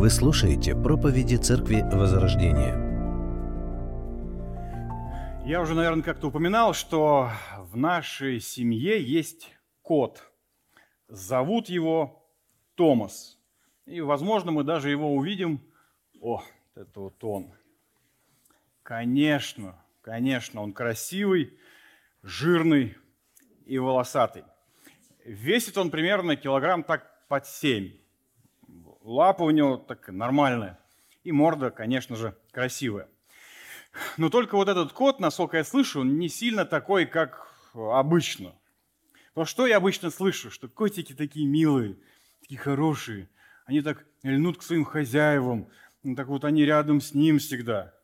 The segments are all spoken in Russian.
Вы слушаете проповеди Церкви Возрождения. Я уже, наверное, как-то упоминал, что в нашей семье есть кот. Зовут его Томас. И, возможно, мы даже его увидим. О, это вот он. Конечно, конечно, он красивый, жирный и волосатый. Весит он примерно килограмм так под семь лапа у него так нормальная. И морда, конечно же, красивая. Но только вот этот кот, насколько я слышу, он не сильно такой, как обычно. Но что я обычно слышу? Что котики такие милые, такие хорошие. Они так льнут к своим хозяевам. Ну, так вот они рядом с ним всегда.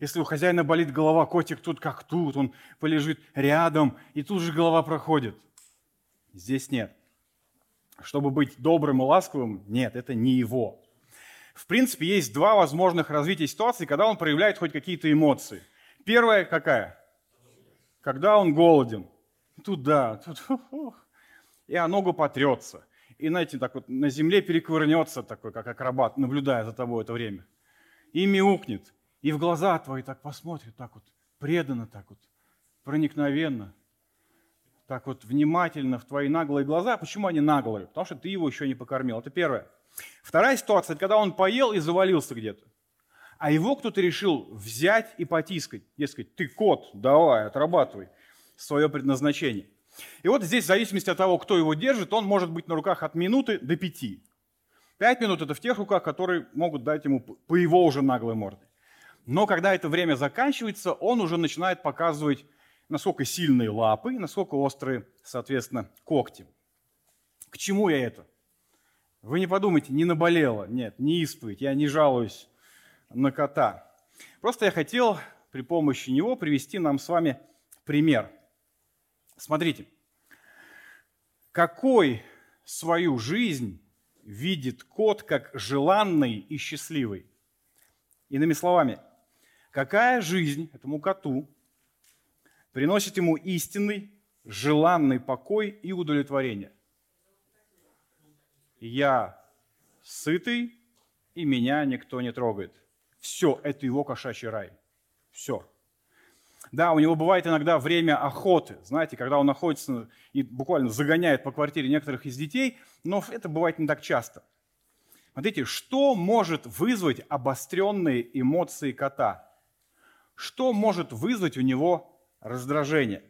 Если у хозяина болит голова, котик тут как тут, он полежит рядом, и тут же голова проходит. Здесь нет чтобы быть добрым и ласковым, нет, это не его. В принципе, есть два возможных развития ситуации, когда он проявляет хоть какие-то эмоции. Первая какая? Когда он голоден. Туда, тут, и о ногу потрется. И, знаете, так вот на земле перекувырнется такой, как акробат, наблюдая за тобой это время. И мяукнет. И в глаза твои так посмотрит, так вот, преданно так вот, проникновенно – так вот внимательно в твои наглые глаза. Почему они наглые? Потому что ты его еще не покормил. Это первое. Вторая ситуация, это когда он поел и завалился где-то. А его кто-то решил взять и потискать. Дескать, ты кот, давай, отрабатывай свое предназначение. И вот здесь, в зависимости от того, кто его держит, он может быть на руках от минуты до пяти. Пять минут – это в тех руках, которые могут дать ему по его уже наглой морде. Но когда это время заканчивается, он уже начинает показывать насколько сильные лапы, насколько острые, соответственно, когти. К чему я это? Вы не подумайте, не наболело, нет, не исповедь, я не жалуюсь на кота. Просто я хотел при помощи него привести нам с вами пример. Смотрите, какой свою жизнь видит кот как желанный и счастливый? Иными словами, какая жизнь этому коту приносит ему истинный, желанный покой и удовлетворение. Я сытый, и меня никто не трогает. Все, это его кошачий рай. Все. Да, у него бывает иногда время охоты, знаете, когда он находится и буквально загоняет по квартире некоторых из детей, но это бывает не так часто. Смотрите, что может вызвать обостренные эмоции кота? Что может вызвать у него раздражение.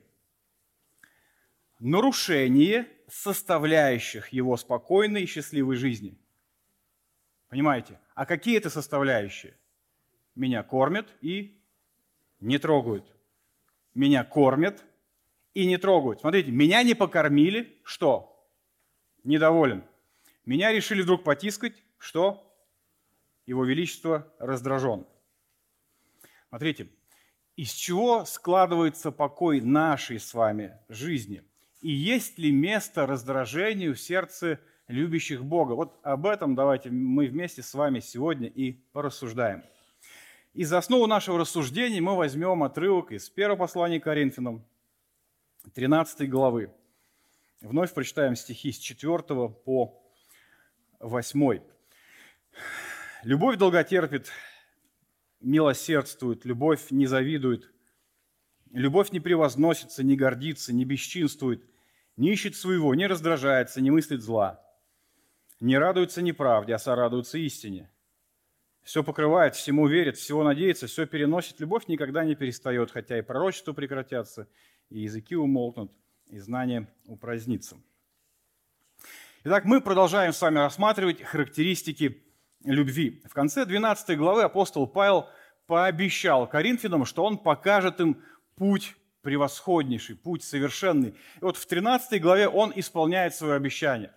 Нарушение составляющих его спокойной и счастливой жизни. Понимаете? А какие это составляющие? Меня кормят и не трогают. Меня кормят и не трогают. Смотрите, меня не покормили, что? Недоволен. Меня решили вдруг потискать, что? Его Величество раздражен. Смотрите, из чего складывается покой нашей с вами жизни? И есть ли место раздражению в сердце любящих Бога? Вот об этом давайте мы вместе с вами сегодня и порассуждаем. И за основу нашего рассуждения мы возьмем отрывок из первого послания Коринфянам, 13 главы. Вновь прочитаем стихи с 4 по 8. «Любовь долготерпит, милосердствует, любовь не завидует, любовь не превозносится, не гордится, не бесчинствует, не ищет своего, не раздражается, не мыслит зла, не радуется неправде, а сорадуется истине. Все покрывает, всему верит, всего надеется, все переносит. Любовь никогда не перестает, хотя и пророчества прекратятся, и языки умолкнут, и знания упразднится. Итак, мы продолжаем с вами рассматривать характеристики любви. В конце 12 главы апостол Павел пообещал Коринфянам, что он покажет им путь превосходнейший, путь совершенный. И вот в 13 главе он исполняет свое обещание.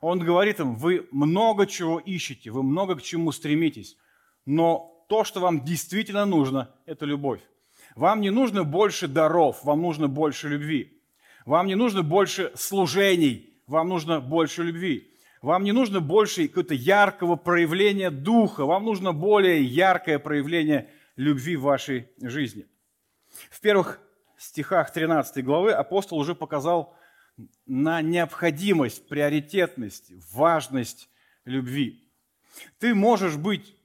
Он говорит им, вы много чего ищете, вы много к чему стремитесь, но то, что вам действительно нужно, это любовь. Вам не нужно больше даров, вам нужно больше любви. Вам не нужно больше служений, вам нужно больше любви. Вам не нужно больше какого-то яркого проявления духа, вам нужно более яркое проявление любви в вашей жизни. В первых стихах 13 главы апостол уже показал на необходимость, приоритетность, важность любви. Ты можешь быть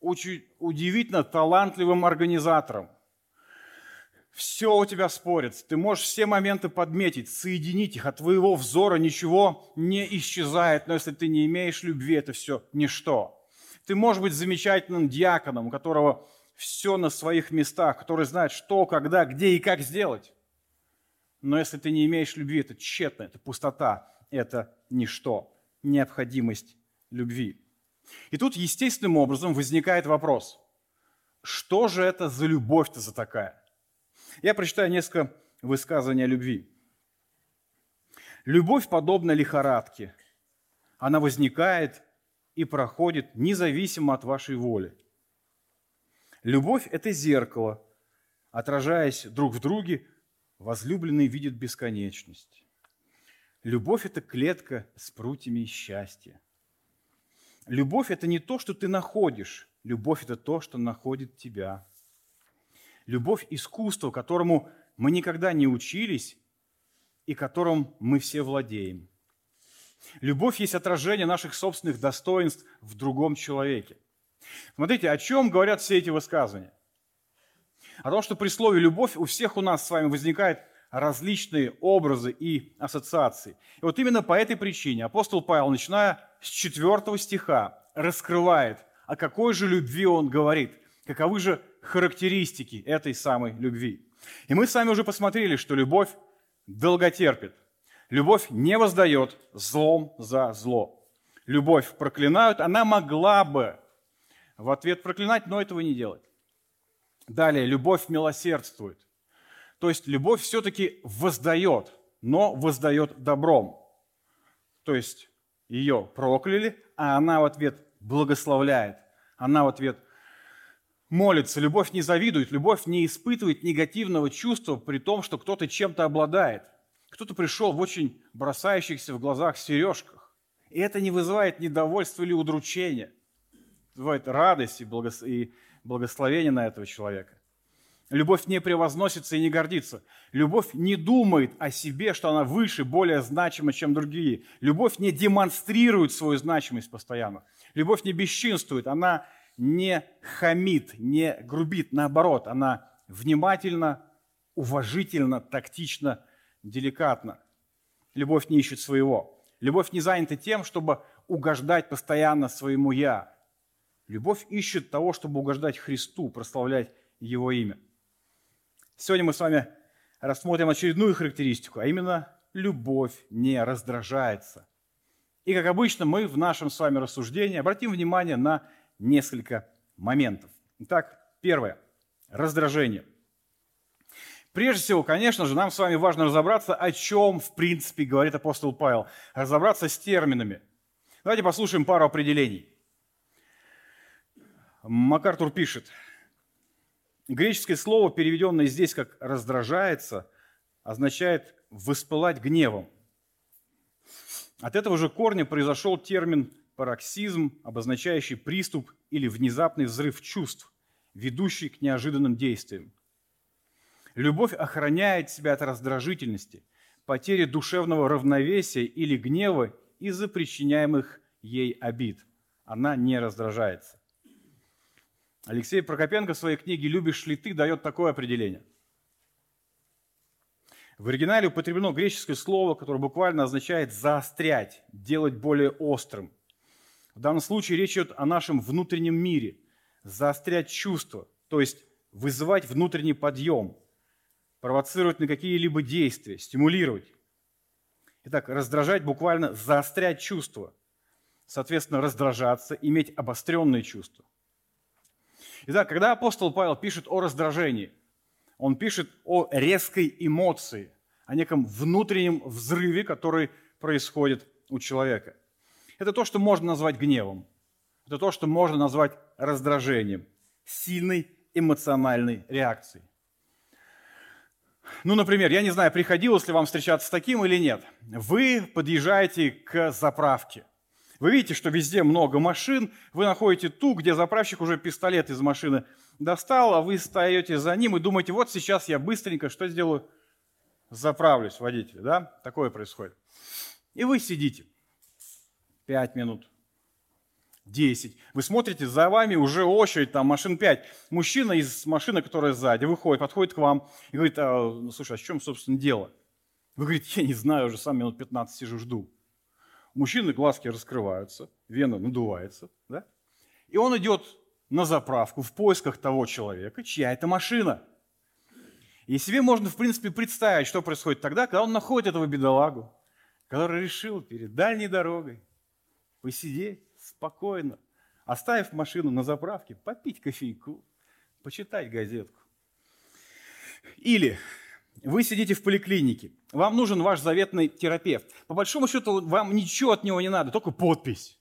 очень удивительно талантливым организатором. Все у тебя спорится. Ты можешь все моменты подметить, соединить их. От твоего взора ничего не исчезает. Но если ты не имеешь любви, это все ничто. Ты можешь быть замечательным диаконом, у которого все на своих местах, который знает, что, когда, где и как сделать. Но если ты не имеешь любви, это тщетно, это пустота, это ничто, необходимость любви. И тут естественным образом возникает вопрос, что же это за любовь-то за такая? Я прочитаю несколько высказываний о любви. Любовь подобна лихорадке. Она возникает и проходит независимо от вашей воли. Любовь – это зеркало. Отражаясь друг в друге, возлюбленный видит бесконечность. Любовь – это клетка с прутьями счастья. Любовь – это не то, что ты находишь. Любовь – это то, что находит тебя. Любовь – искусство, которому мы никогда не учились и которым мы все владеем. Любовь есть отражение наших собственных достоинств в другом человеке. Смотрите, о чем говорят все эти высказывания? О том, что при слове «любовь» у всех у нас с вами возникают различные образы и ассоциации. И вот именно по этой причине апостол Павел, начиная с 4 стиха, раскрывает, о какой же любви он говорит, каковы же характеристики этой самой любви. И мы с вами уже посмотрели, что любовь долготерпит. Любовь не воздает злом за зло. Любовь проклинают, она могла бы в ответ проклинать, но этого не делает. Далее, любовь милосердствует. То есть любовь все-таки воздает, но воздает добром. То есть ее прокляли, а она в ответ благословляет. Она в ответ молится. Любовь не завидует, любовь не испытывает негативного чувства при том, что кто-то чем-то обладает. Кто-то пришел в очень бросающихся в глазах сережках. И это не вызывает недовольства или удручения. Вызывает радость и благословение на этого человека. Любовь не превозносится и не гордится. Любовь не думает о себе, что она выше, более значима, чем другие. Любовь не демонстрирует свою значимость постоянно. Любовь не бесчинствует, она не хамит, не грубит, наоборот, она внимательно, уважительно, тактично, деликатно. Любовь не ищет своего. Любовь не занята тем, чтобы угождать постоянно своему «я». Любовь ищет того, чтобы угождать Христу, прославлять Его имя. Сегодня мы с вами рассмотрим очередную характеристику, а именно любовь не раздражается. И, как обычно, мы в нашем с вами рассуждении обратим внимание на несколько моментов. Итак, первое. Раздражение. Прежде всего, конечно же, нам с вами важно разобраться, о чем, в принципе, говорит апостол Павел. Разобраться с терминами. Давайте послушаем пару определений. МакАртур пишет. Греческое слово, переведенное здесь как «раздражается», означает «воспылать гневом». От этого же корня произошел термин пароксизм, обозначающий приступ или внезапный взрыв чувств, ведущий к неожиданным действиям. Любовь охраняет себя от раздражительности, потери душевного равновесия или гнева из-за причиняемых ей обид. Она не раздражается. Алексей Прокопенко в своей книге «Любишь ли ты» дает такое определение. В оригинале употреблено греческое слово, которое буквально означает «заострять», «делать более острым». В данном случае речь идет о нашем внутреннем мире. Заострять чувства, то есть вызывать внутренний подъем, провоцировать на какие-либо действия, стимулировать. Итак, раздражать буквально заострять чувства. Соответственно, раздражаться, иметь обостренные чувства. Итак, когда апостол Павел пишет о раздражении, он пишет о резкой эмоции, о неком внутреннем взрыве, который происходит у человека – это то, что можно назвать гневом. Это то, что можно назвать раздражением, сильной эмоциональной реакцией. Ну, например, я не знаю, приходилось ли вам встречаться с таким или нет. Вы подъезжаете к заправке. Вы видите, что везде много машин, вы находите ту, где заправщик уже пистолет из машины достал, а вы стоите за ним и думаете, вот сейчас я быстренько что сделаю? Заправлюсь, водитель, да? Такое происходит. И вы сидите. 5 минут, 10. Вы смотрите, за вами уже очередь, там машин 5. Мужчина из машины, которая сзади, выходит, подходит к вам и говорит, а, ну, слушай, а в чем, собственно, дело? Вы говорите, я не знаю, уже сам минут 15 сижу, жду. Мужчины глазки раскрываются, вена надувается, да? И он идет на заправку в поисках того человека, чья это машина. И себе можно, в принципе, представить, что происходит тогда, когда он находит этого бедолагу, который решил перед дальней дорогой посидеть спокойно, оставив машину на заправке, попить кофейку, почитать газетку. Или вы сидите в поликлинике, вам нужен ваш заветный терапевт. По большому счету, вам ничего от него не надо, только подпись.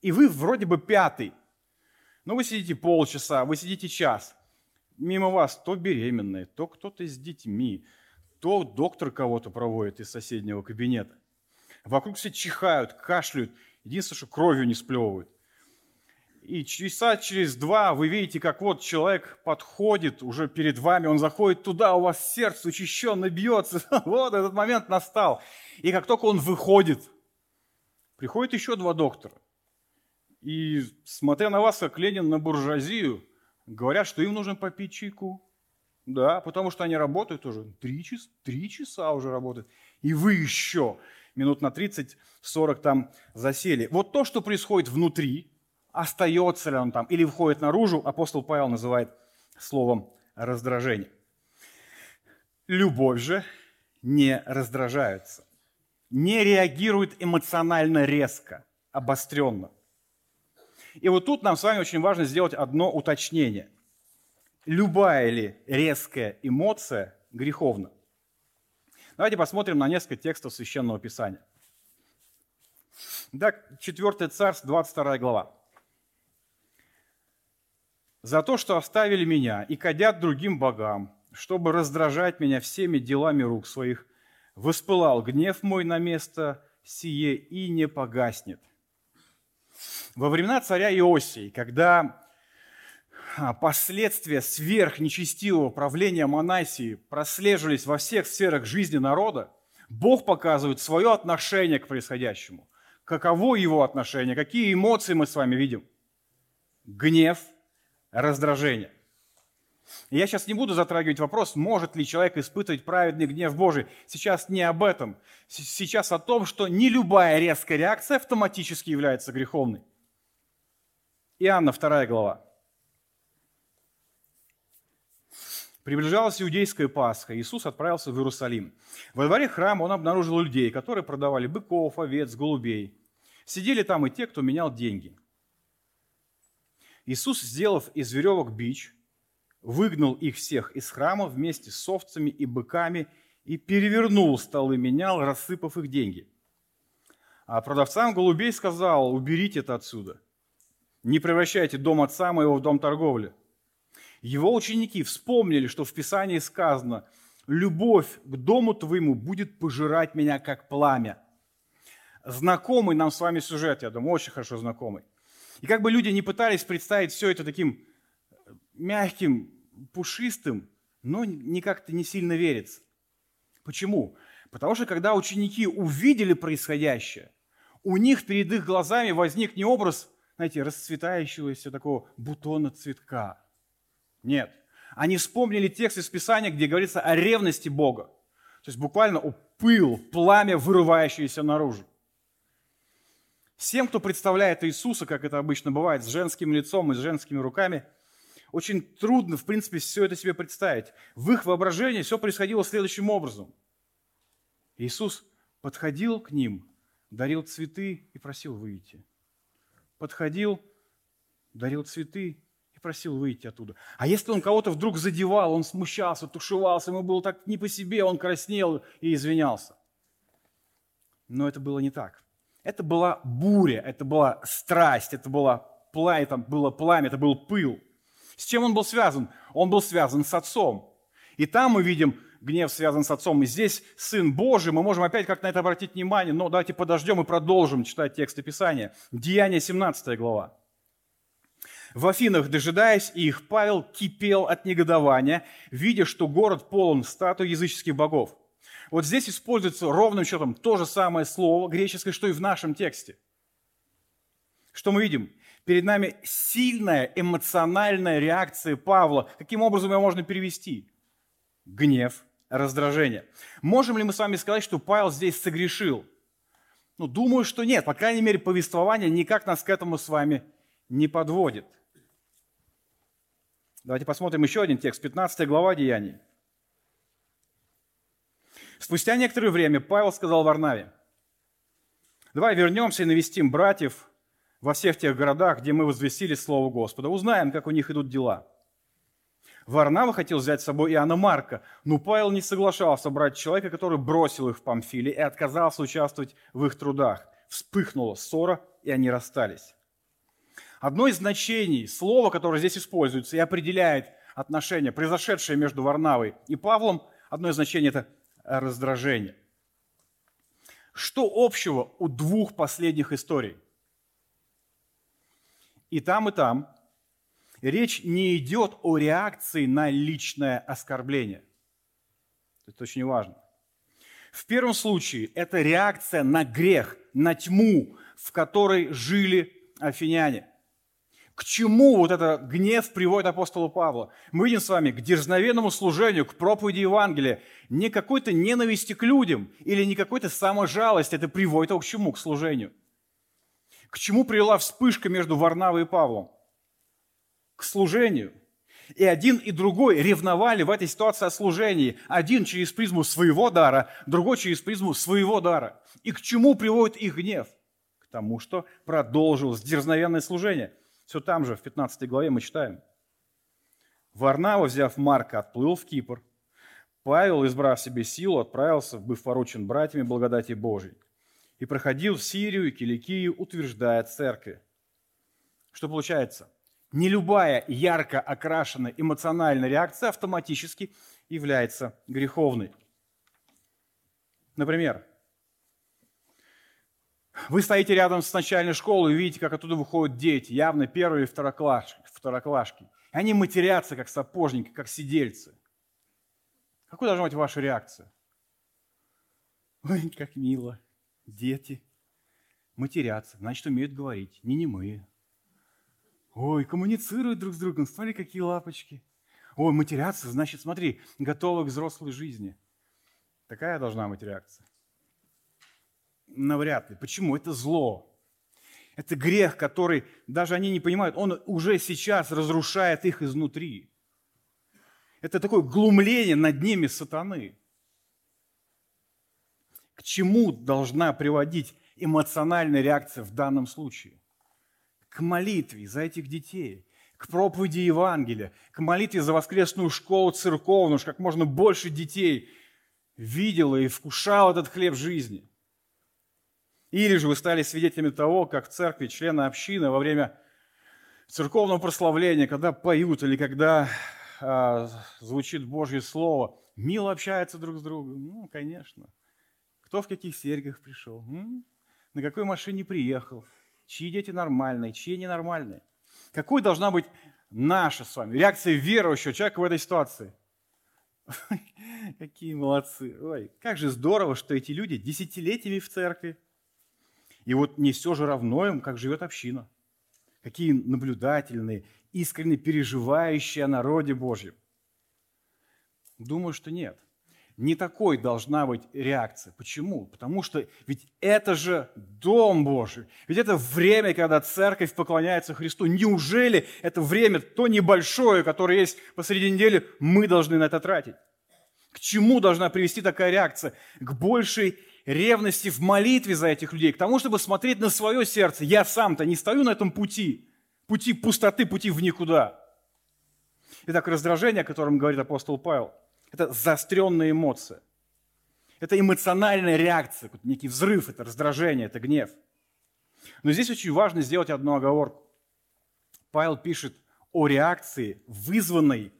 И вы вроде бы пятый. Но вы сидите полчаса, вы сидите час. Мимо вас то беременные, то кто-то с детьми, то доктор кого-то проводит из соседнего кабинета. Вокруг все чихают, кашляют. Единственное, что кровью не сплевывают. И часа через два вы видите, как вот человек подходит уже перед вами, он заходит туда, у вас сердце учащенно бьется. Вот этот момент настал. И как только он выходит, приходит еще два доктора. И смотря на вас, как Ленин на буржуазию, говорят, что им нужно попить чайку. Да, потому что они работают уже три часа, три часа уже работают. И вы еще минут на 30-40 там засели. Вот то, что происходит внутри, остается ли он там или выходит наружу, апостол Павел называет словом раздражение. Любовь же не раздражается, не реагирует эмоционально резко, обостренно. И вот тут нам с вами очень важно сделать одно уточнение. Любая ли резкая эмоция греховна? Давайте посмотрим на несколько текстов Священного Писания. Итак, 4 Царств, 22 глава за то, что оставили меня и кадят другим богам, чтобы раздражать меня всеми делами рук своих, воспылал гнев мой на место сие и не погаснет. Во времена царя Иосии, когда последствия сверхнечестивого правления Манасии прослеживались во всех сферах жизни народа, Бог показывает свое отношение к происходящему. Каково его отношение, какие эмоции мы с вами видим? Гнев – раздражение. Я сейчас не буду затрагивать вопрос, может ли человек испытывать праведный гнев Божий. Сейчас не об этом. Сейчас о том, что не любая резкая реакция автоматически является греховной. Иоанна, 2 глава. Приближалась иудейская Пасха. Иисус отправился в Иерусалим. Во дворе храма он обнаружил людей, которые продавали быков, овец, голубей. Сидели там и те, кто менял деньги. Иисус, сделав из веревок бич, выгнал их всех из храма вместе с овцами и быками и перевернул столы, менял, рассыпав их деньги. А продавцам голубей сказал, уберите это отсюда. Не превращайте дом отца моего в дом торговли. Его ученики вспомнили, что в Писании сказано, любовь к дому твоему будет пожирать меня, как пламя. Знакомый нам с вами сюжет, я думаю, очень хорошо знакомый. И как бы люди не пытались представить все это таким мягким, пушистым, но не как-то не сильно верится. Почему? Потому что когда ученики увидели происходящее, у них перед их глазами возник не образ, знаете, расцветающегося такого бутона цветка. Нет. Они вспомнили текст из Писания, где говорится о ревности Бога. То есть буквально о пыл, пламя, вырывающееся наружу. Всем, кто представляет Иисуса, как это обычно бывает, с женским лицом и с женскими руками, очень трудно, в принципе, все это себе представить. В их воображении все происходило следующим образом. Иисус подходил к ним, дарил цветы и просил выйти. Подходил, дарил цветы просил выйти оттуда. А если он кого-то вдруг задевал, он смущался, тушевался, ему было так не по себе, он краснел и извинялся. Но это было не так. Это была буря, это была страсть, это было пламя, это было пламя, это был пыл. С чем он был связан? Он был связан с отцом. И там мы видим, гнев связан с отцом. И здесь Сын Божий, мы можем опять как на это обратить внимание, но давайте подождем и продолжим читать тексты Писания. Деяние 17 глава. В Афинах, дожидаясь их, Павел кипел от негодования, видя, что город полон статуй языческих богов. Вот здесь используется ровным счетом то же самое слово греческое, что и в нашем тексте. Что мы видим? Перед нами сильная эмоциональная реакция Павла. Каким образом ее можно перевести? Гнев, раздражение. Можем ли мы с вами сказать, что Павел здесь согрешил? Ну, думаю, что нет. По крайней мере, повествование никак нас к этому с вами не подводит. Давайте посмотрим еще один текст, 15 глава Деяний. Спустя некоторое время Павел сказал Варнаве, давай вернемся и навестим братьев во всех тех городах, где мы возвестили Слово Господа. Узнаем, как у них идут дела. Варнава хотел взять с собой Иоанна Марка, но Павел не соглашался брать человека, который бросил их в Памфиле и отказался участвовать в их трудах. Вспыхнула ссора, и они расстались. Одно из значений слова, которое здесь используется и определяет отношения, произошедшее между Варнавой и Павлом, одно из значений – это раздражение. Что общего у двух последних историй? И там, и там речь не идет о реакции на личное оскорбление. Это очень важно. В первом случае это реакция на грех, на тьму, в которой жили афиняне. К чему вот этот гнев приводит апостола Павла? Мы видим с вами к дерзновенному служению, к проповеди Евангелия. Не какой-то ненависти к людям или не какой-то саможалости. Это приводит его к чему? К служению. К чему привела вспышка между Варнавой и Павлом? К служению. И один и другой ревновали в этой ситуации о служении. Один через призму своего дара, другой через призму своего дара. И к чему приводит их гнев? К тому, что продолжилось дерзновенное служение – все там же, в 15 главе мы читаем. Варнава, взяв Марка, отплыл в Кипр. Павел, избрав себе силу, отправился, быв поручен братьями благодати Божией, и проходил в Сирию и Киликию, утверждая церкви. Что получается? Не любая ярко окрашенная эмоциональная реакция автоматически является греховной. Например, вы стоите рядом с начальной школой и видите, как оттуда выходят дети, явно первые второклашки. второклашки. И они матерятся, как сапожники, как сидельцы. Какой должна быть ваша реакция? Ой, как мило. Дети матерятся, значит, умеют говорить, не немые. Ой, коммуницируют друг с другом, смотри, какие лапочки. Ой, матерятся, значит, смотри, готовы к взрослой жизни. Такая должна быть реакция. Навряд ли. Почему? Это зло. Это грех, который даже они не понимают, он уже сейчас разрушает их изнутри. Это такое глумление над ними сатаны. К чему должна приводить эмоциональная реакция в данном случае? К молитве за этих детей, к проповеди Евангелия, к молитве за воскресную школу церковную, чтобы как можно больше детей видело и вкушало этот хлеб жизни – или же вы стали свидетелями того, как в церкви члены общины во время церковного прославления, когда поют или когда а, звучит Божье Слово, мило общаются друг с другом. Ну, конечно. Кто в каких серьгах пришел? М? На какой машине приехал? Чьи дети нормальные, чьи ненормальные? Какой должна быть наша с вами реакция верующего человека в этой ситуации? какие молодцы. Ой, как же здорово, что эти люди десятилетиями в церкви, и вот не все же равно им, как живет община. Какие наблюдательные, искренне переживающие о народе Божьем. Думаю, что нет. Не такой должна быть реакция. Почему? Потому что ведь это же Дом Божий. Ведь это время, когда церковь поклоняется Христу. Неужели это время, то небольшое, которое есть посреди недели, мы должны на это тратить? К чему должна привести такая реакция? К большей ревности в молитве за этих людей, к тому, чтобы смотреть на свое сердце. Я сам-то не стою на этом пути, пути пустоты, пути в никуда. Итак, раздражение, о котором говорит апостол Павел, это заостренная эмоция. Это эмоциональная реакция, некий взрыв, это раздражение, это гнев. Но здесь очень важно сделать одну оговорку. Павел пишет о реакции, вызванной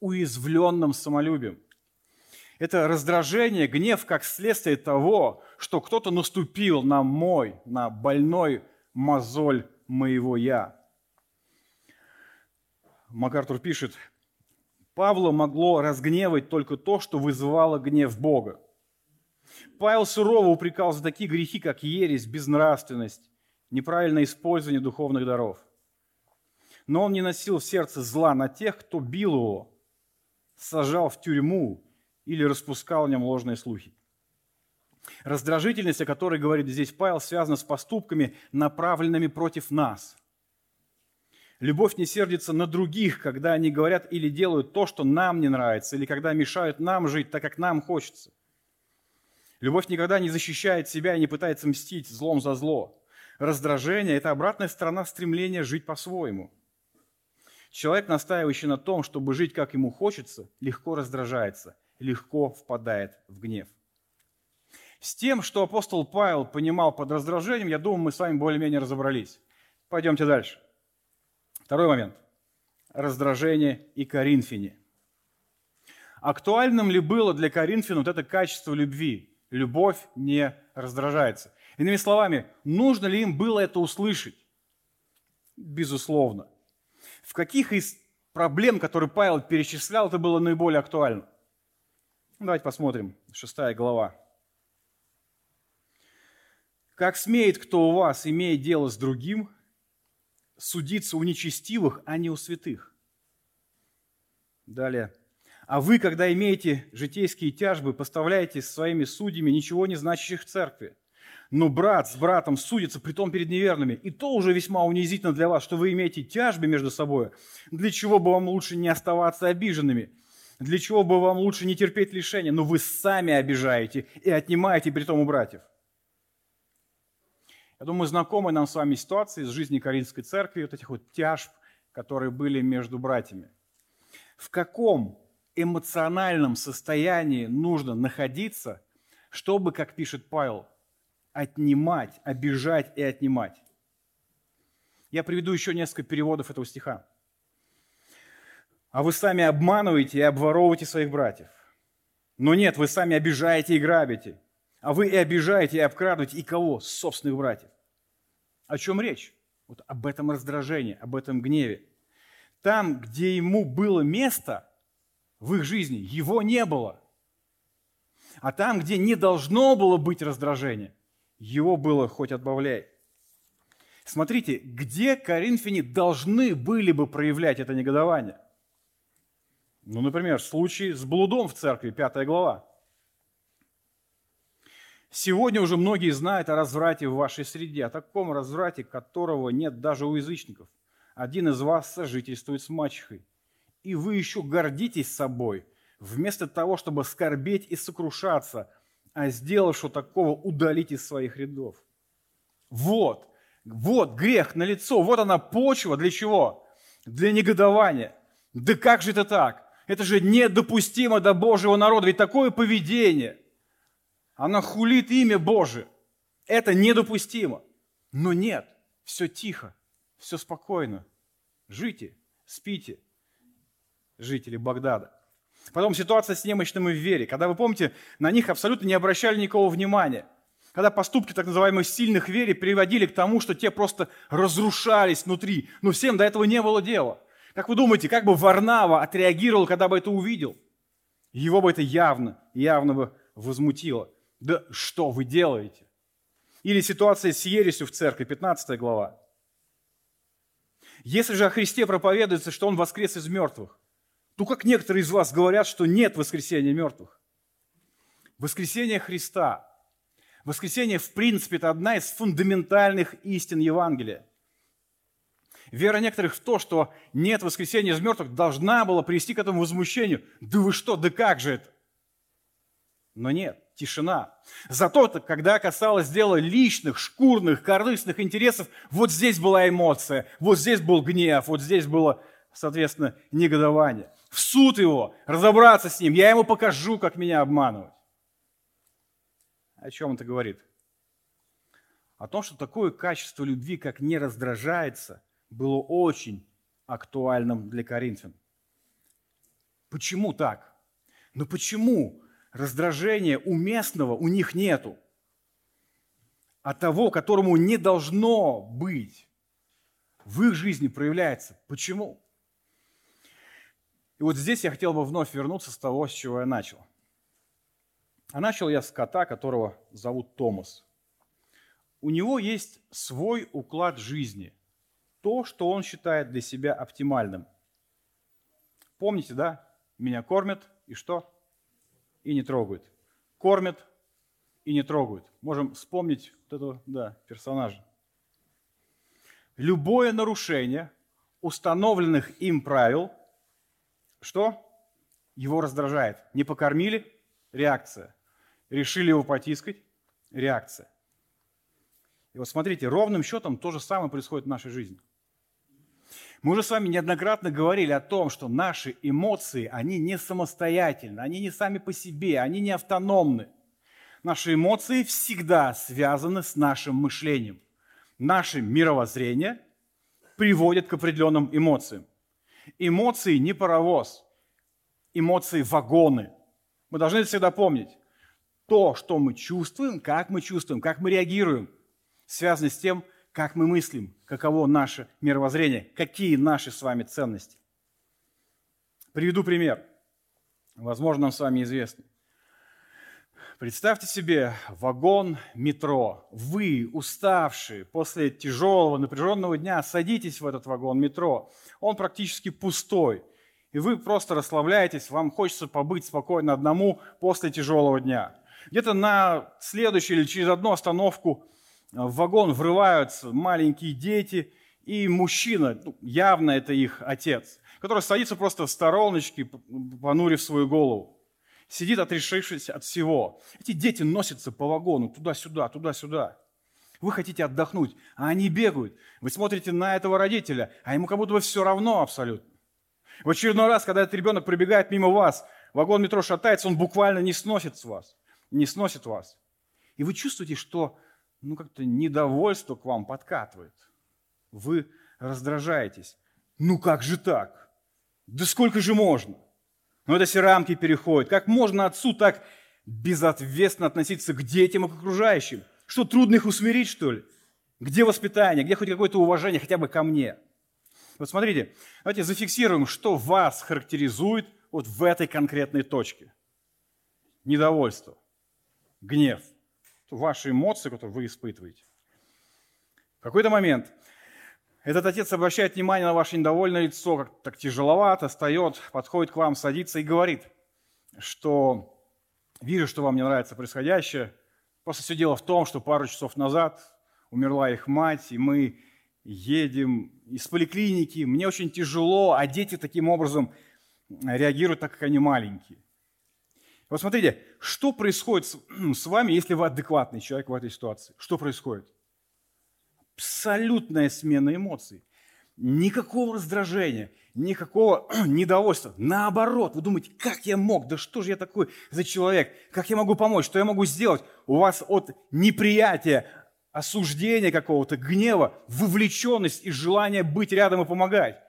уязвленным самолюбием. Это раздражение, гнев как следствие того, что кто-то наступил на мой, на больной мозоль моего «я». МакАртур пишет, Павла могло разгневать только то, что вызывало гнев Бога. Павел сурово упрекал за такие грехи, как ересь, безнравственность, неправильное использование духовных даров. но он не носил в сердце зла на тех, кто бил его, сажал в тюрьму или распускал о нем ложные слухи. Раздражительность, о которой говорит здесь Павел, связана с поступками, направленными против нас. Любовь не сердится на других, когда они говорят или делают то, что нам не нравится, или когда мешают нам жить так, как нам хочется. Любовь никогда не защищает себя и не пытается мстить злом за зло. Раздражение – это обратная сторона стремления жить по-своему. Человек, настаивающий на том, чтобы жить, как ему хочется, легко раздражается, легко впадает в гнев. С тем, что апостол Павел понимал под раздражением, я думаю, мы с вами более-менее разобрались. Пойдемте дальше. Второй момент. Раздражение и коринфяне. Актуальным ли было для коринфян вот это качество любви? Любовь не раздражается. Иными словами, нужно ли им было это услышать? Безусловно. В каких из проблем, которые Павел перечислял, это было наиболее актуально? Давайте посмотрим. Шестая глава. Как смеет кто у вас, имея дело с другим, судиться у нечестивых, а не у святых? Далее. А вы, когда имеете житейские тяжбы, поставляете своими судьями ничего не значащих в церкви. Но брат с братом судится, притом перед неверными. И то уже весьма унизительно для вас, что вы имеете тяжбы между собой. Для чего бы вам лучше не оставаться обиженными? Для чего бы вам лучше не терпеть лишения? Но вы сами обижаете и отнимаете притом у братьев. Я думаю, знакомы нам с вами ситуации из жизни Каринской церкви, вот этих вот тяжб, которые были между братьями. В каком эмоциональном состоянии нужно находиться, чтобы, как пишет Павел, отнимать, обижать и отнимать? Я приведу еще несколько переводов этого стиха. А вы сами обманываете и обворовываете своих братьев. Но нет, вы сами обижаете и грабите. А вы и обижаете, и обкрадываете, и кого? Собственных братьев. О чем речь? Вот об этом раздражении, об этом гневе. Там, где ему было место в их жизни, его не было. А там, где не должно было быть раздражения, его было хоть отбавляй. Смотрите, где коринфяне должны были бы проявлять это негодование? Ну, например, случай с блудом в церкви, пятая глава. Сегодня уже многие знают о разврате в вашей среде, о таком разврате, которого нет даже у язычников. Один из вас сожительствует с мачехой, и вы еще гордитесь собой, вместо того, чтобы скорбеть и сокрушаться, а сделавшего такого удалить из своих рядов. Вот, вот грех на лицо, вот она почва для чего? Для негодования. Да как же это так? Это же недопустимо до Божьего народа, ведь такое поведение – она хулит имя Божие. Это недопустимо. Но нет, все тихо, все спокойно. Жите, спите, жители Багдада. Потом ситуация с немощными в вере. Когда, вы помните, на них абсолютно не обращали никакого внимания. Когда поступки так называемых сильных вере приводили к тому, что те просто разрушались внутри. Но всем до этого не было дела. Как вы думаете, как бы Варнава отреагировал, когда бы это увидел? Его бы это явно, явно бы возмутило. Да что вы делаете? Или ситуация с ересью в церкви, 15 глава. Если же о Христе проповедуется, что Он воскрес из мертвых, то как некоторые из вас говорят, что нет воскресения мертвых? Воскресение Христа, воскресение в принципе это одна из фундаментальных истин Евангелия. Вера некоторых в то, что нет воскресения из мертвых, должна была привести к этому возмущению. Да вы что, да как же это? Но нет тишина. Зато, когда касалось дела личных, шкурных, корыстных интересов, вот здесь была эмоция, вот здесь был гнев, вот здесь было, соответственно, негодование. В суд его, разобраться с ним, я ему покажу, как меня обманывать. О чем это говорит? О том, что такое качество любви, как не раздражается, было очень актуальным для коринфян. Почему так? Но ну почему раздражения уместного у них нету. А того, которому не должно быть, в их жизни проявляется. Почему? И вот здесь я хотел бы вновь вернуться с того, с чего я начал. А начал я с кота, которого зовут Томас. У него есть свой уклад жизни. То, что он считает для себя оптимальным. Помните, да? Меня кормят и что? И не трогают. Кормят и не трогают. Можем вспомнить вот этого да, персонажа. Любое нарушение установленных им правил, что? Его раздражает. Не покормили? Реакция. Решили его потискать? Реакция. И вот смотрите, ровным счетом то же самое происходит в нашей жизни. Мы уже с вами неоднократно говорили о том, что наши эмоции, они не самостоятельны, они не сами по себе, они не автономны. Наши эмоции всегда связаны с нашим мышлением. Наше мировоззрение приводит к определенным эмоциям. Эмоции не паровоз, эмоции вагоны. Мы должны это всегда помнить. То, что мы чувствуем, как мы чувствуем, как мы реагируем, связано с тем, как мы мыслим, каково наше мировоззрение, какие наши с вами ценности. Приведу пример. Возможно, нам с вами известный. Представьте себе вагон метро. Вы, уставшие, после тяжелого, напряженного дня, садитесь в этот вагон метро. Он практически пустой. И вы просто расслабляетесь, вам хочется побыть спокойно одному после тяжелого дня. Где-то на следующую или через одну остановку в вагон врываются маленькие дети и мужчина, ну, явно это их отец, который садится просто в стороночке, понурив свою голову. Сидит, отрешившись от всего. Эти дети носятся по вагону туда-сюда, туда-сюда. Вы хотите отдохнуть, а они бегают. Вы смотрите на этого родителя, а ему как будто бы все равно абсолютно. В очередной раз, когда этот ребенок пробегает мимо вас, вагон метро шатается, он буквально не сносит с вас, не сносит вас. И вы чувствуете, что ну, как-то недовольство к вам подкатывает. Вы раздражаетесь. Ну как же так? Да сколько же можно? Ну это все рамки переходят. Как можно отцу так безответственно относиться к детям и к окружающим? Что, трудно их усмирить, что ли? Где воспитание? Где хоть какое-то уважение хотя бы ко мне? Вот смотрите, давайте зафиксируем, что вас характеризует вот в этой конкретной точке. Недовольство, гнев – ваши эмоции, которые вы испытываете. В какой-то момент этот отец обращает внимание на ваше недовольное лицо, как так тяжеловато, встает, подходит к вам, садится и говорит, что вижу, что вам не нравится происходящее. Просто все дело в том, что пару часов назад умерла их мать, и мы едем из поликлиники, мне очень тяжело, а дети таким образом реагируют, так как они маленькие. Вот смотрите, что происходит с вами, если вы адекватный человек в этой ситуации? Что происходит? Абсолютная смена эмоций. Никакого раздражения, никакого недовольства. Наоборот, вы думаете, как я мог? Да что же я такой за человек? Как я могу помочь? Что я могу сделать? У вас от неприятия, осуждения какого-то, гнева, вовлеченность и желание быть рядом и помогать.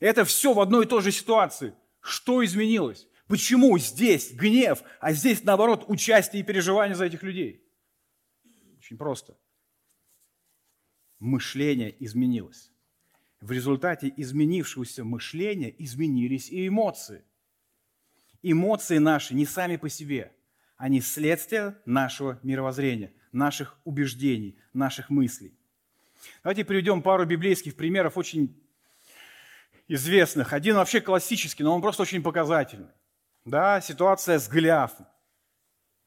Это все в одной и той же ситуации. Что изменилось? Почему здесь гнев, а здесь, наоборот, участие и переживание за этих людей? Очень просто. Мышление изменилось. В результате изменившегося мышления изменились и эмоции. Эмоции наши не сами по себе, они следствие нашего мировоззрения, наших убеждений, наших мыслей. Давайте приведем пару библейских примеров, очень известных. Один вообще классический, но он просто очень показательный. Да, ситуация с Голиафом.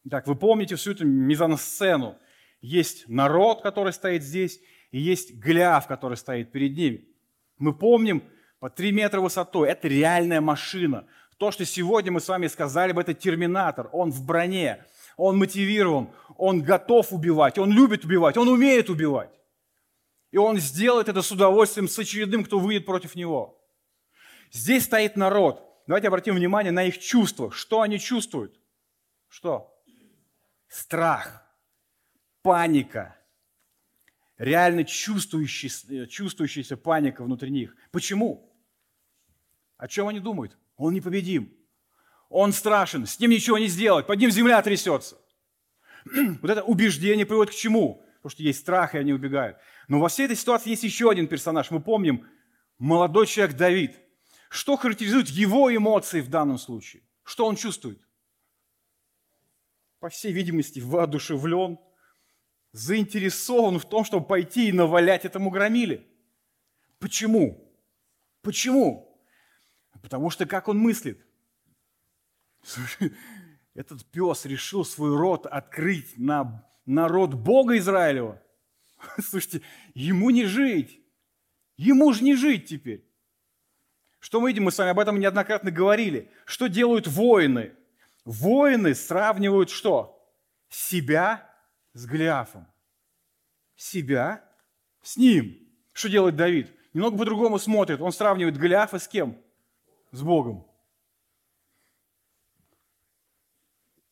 Так, вы помните всю эту мизансцену. Есть народ, который стоит здесь, и есть Голиаф, который стоит перед ними. Мы помним по 3 метра высотой. Это реальная машина. То, что сегодня мы с вами сказали это терминатор. Он в броне, он мотивирован, он готов убивать, он любит убивать, он умеет убивать. И он сделает это с удовольствием с очередным, кто выйдет против него. Здесь стоит народ – Давайте обратим внимание на их чувства. Что они чувствуют? Что? Страх, паника, реально чувствующийся, чувствующаяся паника внутри них. Почему? О чем они думают? Он непобедим. Он страшен, с ним ничего не сделать, под ним земля трясется. Вот это убеждение приводит к чему? Потому что есть страх, и они убегают. Но во всей этой ситуации есть еще один персонаж. Мы помним, молодой человек Давид – что характеризует его эмоции в данном случае? Что он чувствует? По всей видимости, воодушевлен, заинтересован в том, чтобы пойти и навалять этому громиле. Почему? Почему? Потому что как он мыслит? Этот пес решил свой рот открыть на народ Бога Израилева. Слушайте, ему не жить. Ему же не жить теперь. Что мы видим? Мы с вами об этом неоднократно говорили. Что делают воины? Воины сравнивают что? Себя с Голиафом. Себя с ним. Что делает Давид? Немного по-другому смотрит. Он сравнивает Голиафа с кем? С Богом.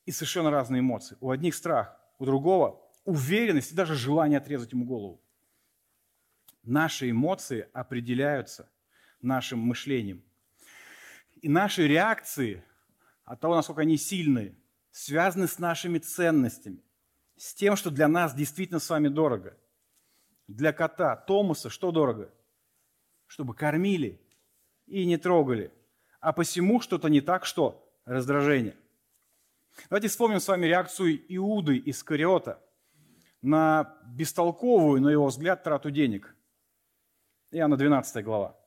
И совершенно разные эмоции. У одних страх, у другого уверенность и даже желание отрезать ему голову. Наши эмоции определяются нашим мышлением. И наши реакции от того, насколько они сильные, связаны с нашими ценностями, с тем, что для нас действительно с вами дорого. Для кота Томаса что дорого? Чтобы кормили и не трогали. А посему что-то не так, что раздражение. Давайте вспомним с вами реакцию Иуды из Кариота на бестолковую, на его взгляд, трату денег. Иоанна 12 глава.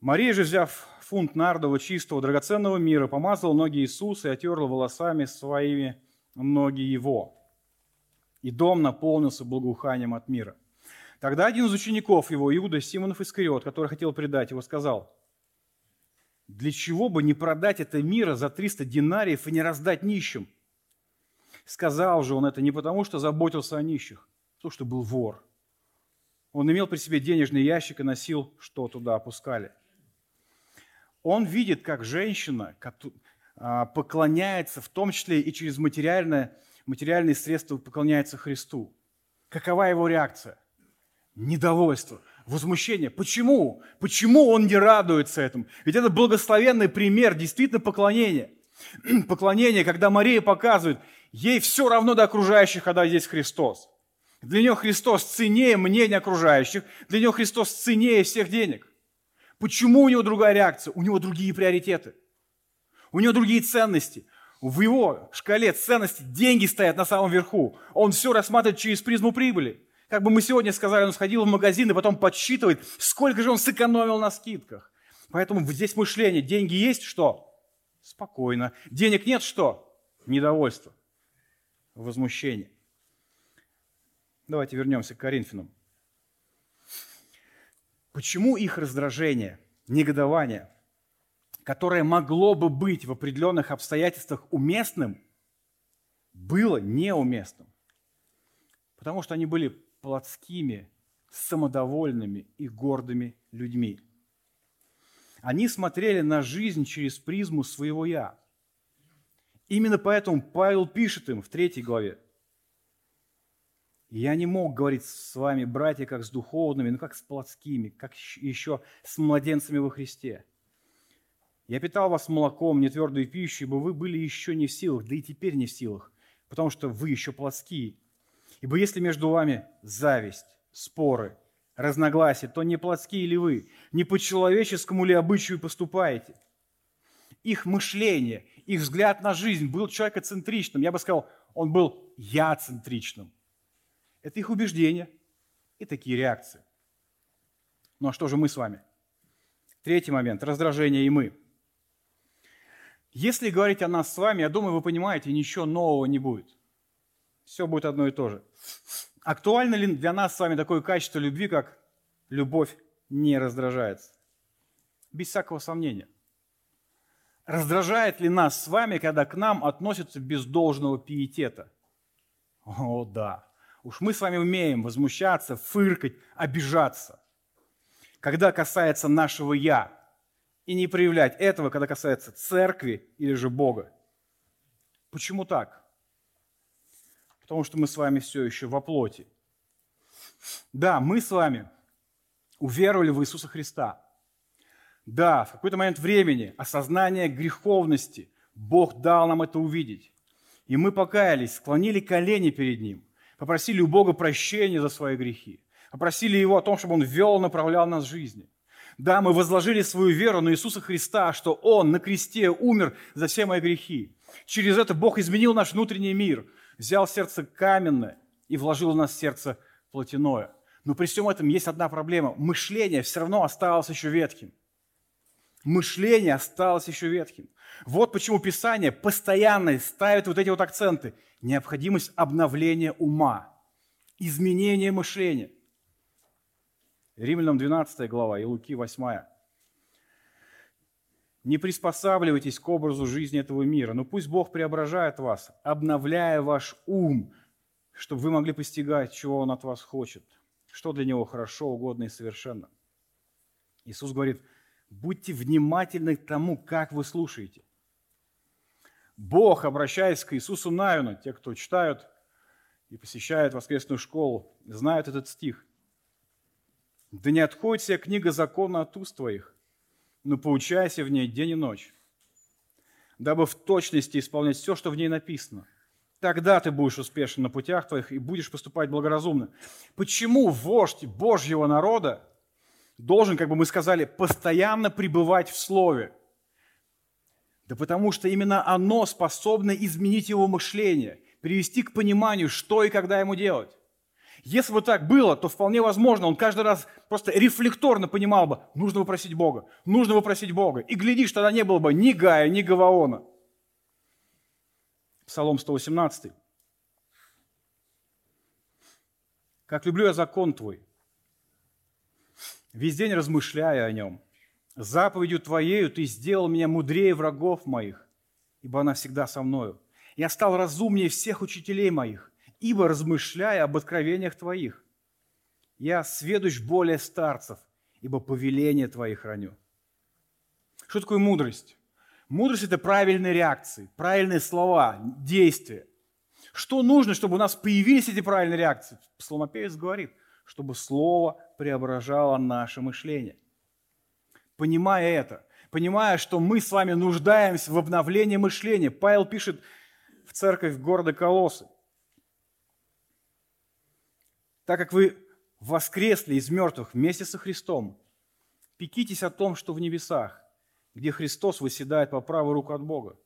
Мария же, взяв фунт нардового чистого драгоценного мира, помазала ноги Иисуса и отерла волосами своими ноги Его. И дом наполнился благоуханием от мира. Тогда один из учеников его, Иуда Симонов Искариот, который хотел предать его, сказал, «Для чего бы не продать это мира за 300 динариев и не раздать нищим?» Сказал же он это не потому, что заботился о нищих, а потому что был вор. Он имел при себе денежный ящик и носил, что туда опускали. Он видит, как женщина а, поклоняется, в том числе и через материальное, материальные средства поклоняется Христу. Какова его реакция? Недовольство, возмущение. Почему? Почему он не радуется этому? Ведь это благословенный пример действительно поклонения. Поклонение, когда Мария показывает, ей все равно до окружающих, когда здесь Христос. Для нее Христос ценнее мнения окружающих, для нее Христос ценнее всех денег. Почему у него другая реакция? У него другие приоритеты. У него другие ценности. В его шкале ценностей деньги стоят на самом верху. Он все рассматривает через призму прибыли. Как бы мы сегодня сказали, он сходил в магазин и потом подсчитывает, сколько же он сэкономил на скидках. Поэтому здесь мышление. Деньги есть, что? Спокойно. Денег нет, что? Недовольство. Возмущение. Давайте вернемся к Коринфянам. Почему их раздражение, негодование, которое могло бы быть в определенных обстоятельствах уместным, было неуместным? Потому что они были плотскими, самодовольными и гордыми людьми. Они смотрели на жизнь через призму своего «я». Именно поэтому Павел пишет им в третьей главе – я не мог говорить с вами, братья, как с духовными, но как с плотскими, как еще с младенцами во Христе. Я питал вас молоком, не твердой пищей, ибо вы были еще не в силах, да и теперь не в силах, потому что вы еще плотские. Ибо если между вами зависть, споры, разногласия, то не плотские ли вы, не по человеческому ли обычаю поступаете? Их мышление, их взгляд на жизнь был человекоцентричным. Я бы сказал, он был я-центричным. Это их убеждения и такие реакции. Ну а что же мы с вами? Третий момент – раздражение и мы. Если говорить о нас с вами, я думаю, вы понимаете, ничего нового не будет. Все будет одно и то же. Актуально ли для нас с вами такое качество любви, как любовь не раздражается? Без всякого сомнения. Раздражает ли нас с вами, когда к нам относятся без должного пиетета? О, да. Уж мы с вами умеем возмущаться, фыркать, обижаться. Когда касается нашего «я», и не проявлять этого, когда касается церкви или же Бога. Почему так? Потому что мы с вами все еще во плоти. Да, мы с вами уверовали в Иисуса Христа. Да, в какой-то момент времени осознание греховности Бог дал нам это увидеть. И мы покаялись, склонили колени перед Ним попросили у Бога прощения за свои грехи, попросили Его о том, чтобы Он вел, направлял нас в жизни. Да, мы возложили свою веру на Иисуса Христа, что Он на кресте умер за все мои грехи. Через это Бог изменил наш внутренний мир, взял сердце каменное и вложил в нас сердце плотяное. Но при всем этом есть одна проблема. Мышление все равно осталось еще ветхим. Мышление осталось еще ветхим. Вот почему Писание постоянно ставит вот эти вот акценты. Необходимость обновления ума, изменения мышления. Римлянам 12 глава и Луки 8. Не приспосабливайтесь к образу жизни этого мира, но пусть Бог преображает вас, обновляя ваш ум, чтобы вы могли постигать, чего Он от вас хочет, что для Него хорошо, угодно и совершенно. Иисус говорит, будьте внимательны к тому, как вы слушаете. Бог, обращаясь к Иисусу Навину, те, кто читают и посещают воскресную школу, знают этот стих. «Да не отходит вся книга закона от уст твоих, но поучайся в ней день и ночь, дабы в точности исполнять все, что в ней написано. Тогда ты будешь успешен на путях твоих и будешь поступать благоразумно. Почему вождь Божьего народа должен, как бы мы сказали, постоянно пребывать в Слове? Да потому что именно оно способно изменить его мышление, привести к пониманию, что и когда ему делать. Если бы так было, то вполне возможно, он каждый раз просто рефлекторно понимал бы, нужно попросить Бога, нужно попросить Бога. И глядишь, тогда не было бы ни Гая, ни Гаваона. Псалом 118. «Как люблю я закон Твой, весь день размышляя о нем. Заповедью Твоею Ты сделал меня мудрее врагов моих, ибо она всегда со мною. Я стал разумнее всех учителей моих ибо размышляя об откровениях Твоих. Я сведущ более старцев, ибо повеление Твои храню. Что такое мудрость? Мудрость – это правильные реакции, правильные слова, действия. Что нужно, чтобы у нас появились эти правильные реакции? Псалмопевец говорит, чтобы слово преображало наше мышление. Понимая это, понимая, что мы с вами нуждаемся в обновлении мышления, Павел пишет в церковь города Колосы – так как вы воскресли из мертвых вместе со Христом, пекитесь о том, что в небесах, где Христос выседает по правую руку от Бога.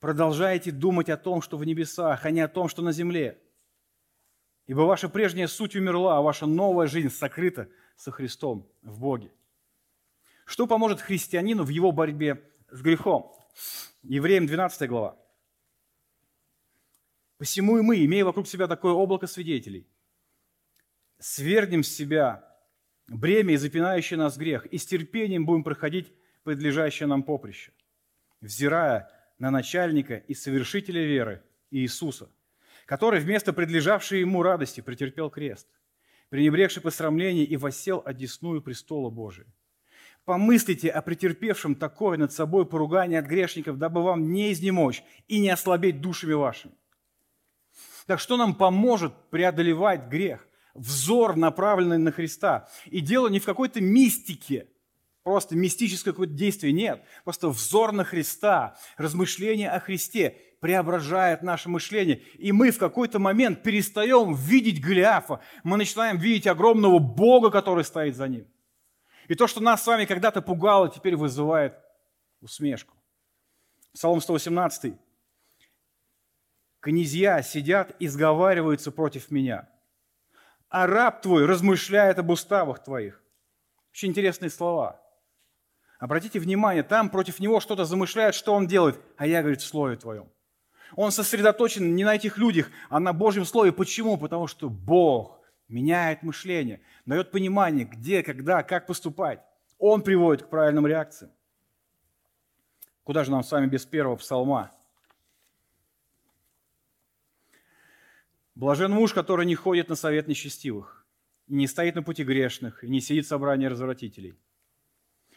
Продолжайте думать о том, что в небесах, а не о том, что на земле. Ибо ваша прежняя суть умерла, а ваша новая жизнь сокрыта со Христом в Боге. Что поможет христианину в его борьбе с грехом? Евреям 12 глава. «Посему и мы, имея вокруг себя такое облако свидетелей, свергнем с себя бремя и запинающий нас грех, и с терпением будем проходить подлежащее нам поприще, взирая на начальника и совершителя веры Иисуса, который вместо предлежавшей ему радости претерпел крест, пренебрегший посрамление и воссел одесную престола Божия. Помыслите о претерпевшем такое над собой поругание от грешников, дабы вам не изнемочь и не ослабеть душами вашими. Так что нам поможет преодолевать грех? взор, направленный на Христа. И дело не в какой-то мистике, просто мистическое какое-то действие, нет. Просто взор на Христа, размышление о Христе преображает наше мышление. И мы в какой-то момент перестаем видеть Голиафа, мы начинаем видеть огромного Бога, который стоит за ним. И то, что нас с вами когда-то пугало, теперь вызывает усмешку. Псалом 118. «Князья сидят и сговариваются против меня» а раб твой размышляет об уставах твоих. Очень интересные слова. Обратите внимание, там против него что-то замышляют, что он делает, а я, говорит, в слове твоем. Он сосредоточен не на этих людях, а на Божьем Слове. Почему? Потому что Бог меняет мышление, дает понимание, где, когда, как поступать. Он приводит к правильным реакциям. Куда же нам с вами без первого псалма? Блажен муж, который не ходит на совет нечестивых, не стоит на пути грешных, и не сидит в собрании развратителей.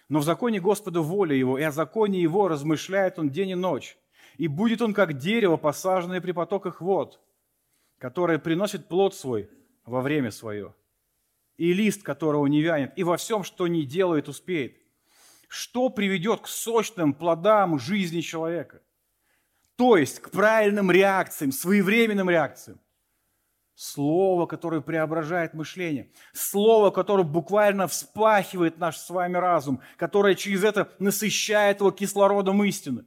Но в законе Господа воля его, и о законе его размышляет он день и ночь. И будет он, как дерево, посаженное при потоках вод, которое приносит плод свой во время свое, и лист которого не вянет, и во всем, что не делает, успеет. Что приведет к сочным плодам жизни человека? То есть к правильным реакциям, своевременным реакциям. Слово, которое преображает мышление. Слово, которое буквально вспахивает наш с вами разум, которое через это насыщает его кислородом истины.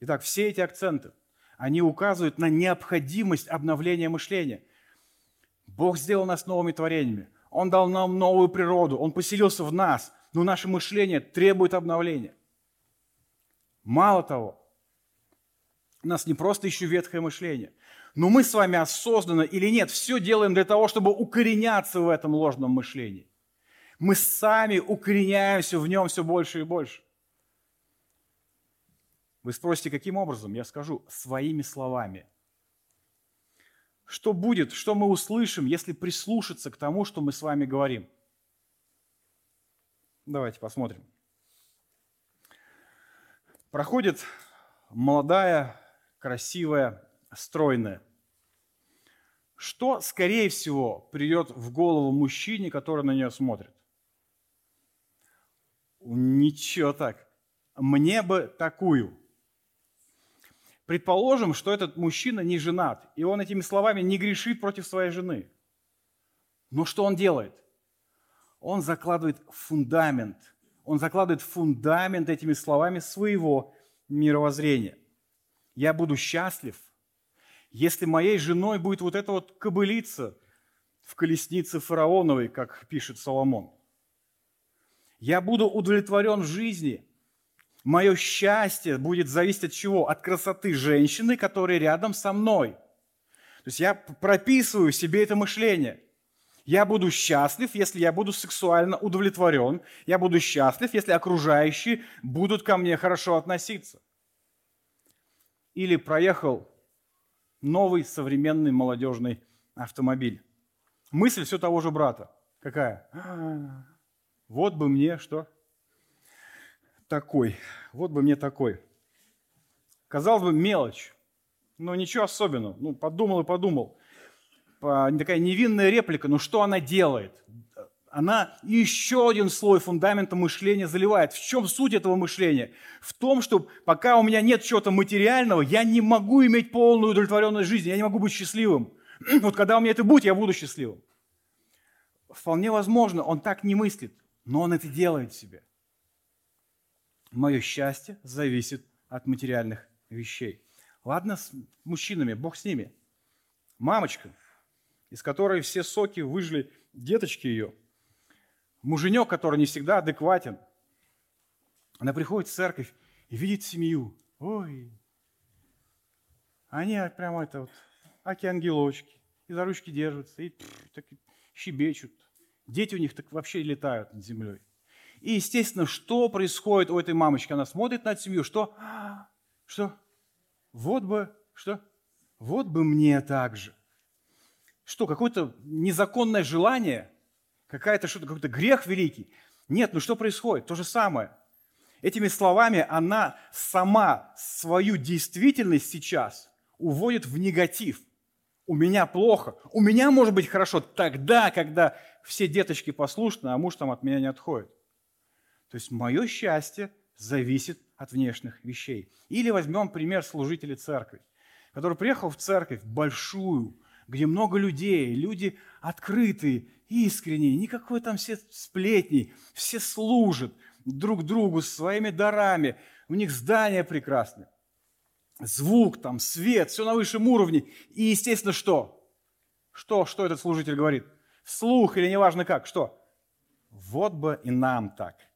Итак, все эти акценты, они указывают на необходимость обновления мышления. Бог сделал нас новыми творениями. Он дал нам новую природу. Он поселился в нас. Но наше мышление требует обновления. Мало того, у нас не просто еще ветхое мышление, но мы с вами осознанно или нет, все делаем для того, чтобы укореняться в этом ложном мышлении. Мы сами укореняемся в нем все больше и больше. Вы спросите, каким образом? Я скажу, своими словами. Что будет, что мы услышим, если прислушаться к тому, что мы с вами говорим? Давайте посмотрим. Проходит молодая, красивая, стройная. Что, скорее всего, придет в голову мужчине, который на нее смотрит? Ничего так. Мне бы такую. Предположим, что этот мужчина не женат, и он этими словами не грешит против своей жены. Но что он делает? Он закладывает фундамент. Он закладывает фундамент этими словами своего мировоззрения. Я буду счастлив, если моей женой будет вот эта вот кобылица в колеснице фараоновой, как пишет Соломон. Я буду удовлетворен в жизни – Мое счастье будет зависеть от чего? От красоты женщины, которая рядом со мной. То есть я прописываю себе это мышление. Я буду счастлив, если я буду сексуально удовлетворен. Я буду счастлив, если окружающие будут ко мне хорошо относиться. Или проехал новый современный молодежный автомобиль. Мысль все того же брата. Какая? Вот бы мне что? Такой, вот бы мне такой. Казалось бы, мелочь, но ничего особенного. Ну, подумал и подумал. Такая невинная реплика, но что она делает? Она еще один слой фундамента мышления заливает. В чем суть этого мышления? В том, что пока у меня нет чего-то материального, я не могу иметь полную удовлетворенность жизни, я не могу быть счастливым. Вот когда у меня это будет, я буду счастливым. Вполне возможно, он так не мыслит, но он это делает себе. Мое счастье зависит от материальных вещей. Ладно с мужчинами, Бог с ними. Мамочка, из которой все соки выжили деточки ее. Муженек, который не всегда адекватен. Она приходит в церковь и видит семью. Ой, они прямо это вот, аки ангелочки. И за ручки держатся, и так щебечут. Дети у них так вообще летают над землей. И, естественно, что происходит у этой мамочки? Она смотрит на семью, что? Что? Вот бы, что? Вот бы мне так же. Что, какое-то незаконное желание? Какая-то что-то, какой-то грех великий? Нет, ну что происходит? То же самое. Этими словами она сама свою действительность сейчас уводит в негатив. У меня плохо. У меня может быть хорошо тогда, когда все деточки послушны, а муж там от меня не отходит. То есть мое счастье зависит от внешних вещей. Или возьмем пример служителя церкви, который приехал в церковь большую, где много людей, люди открытые, искренние, никакой там все сплетни, все служат друг другу своими дарами, у них здания прекрасные, звук там, свет, все на высшем уровне. И, естественно, что? Что, что этот служитель говорит? Слух или неважно как, что? Вот бы и нам так.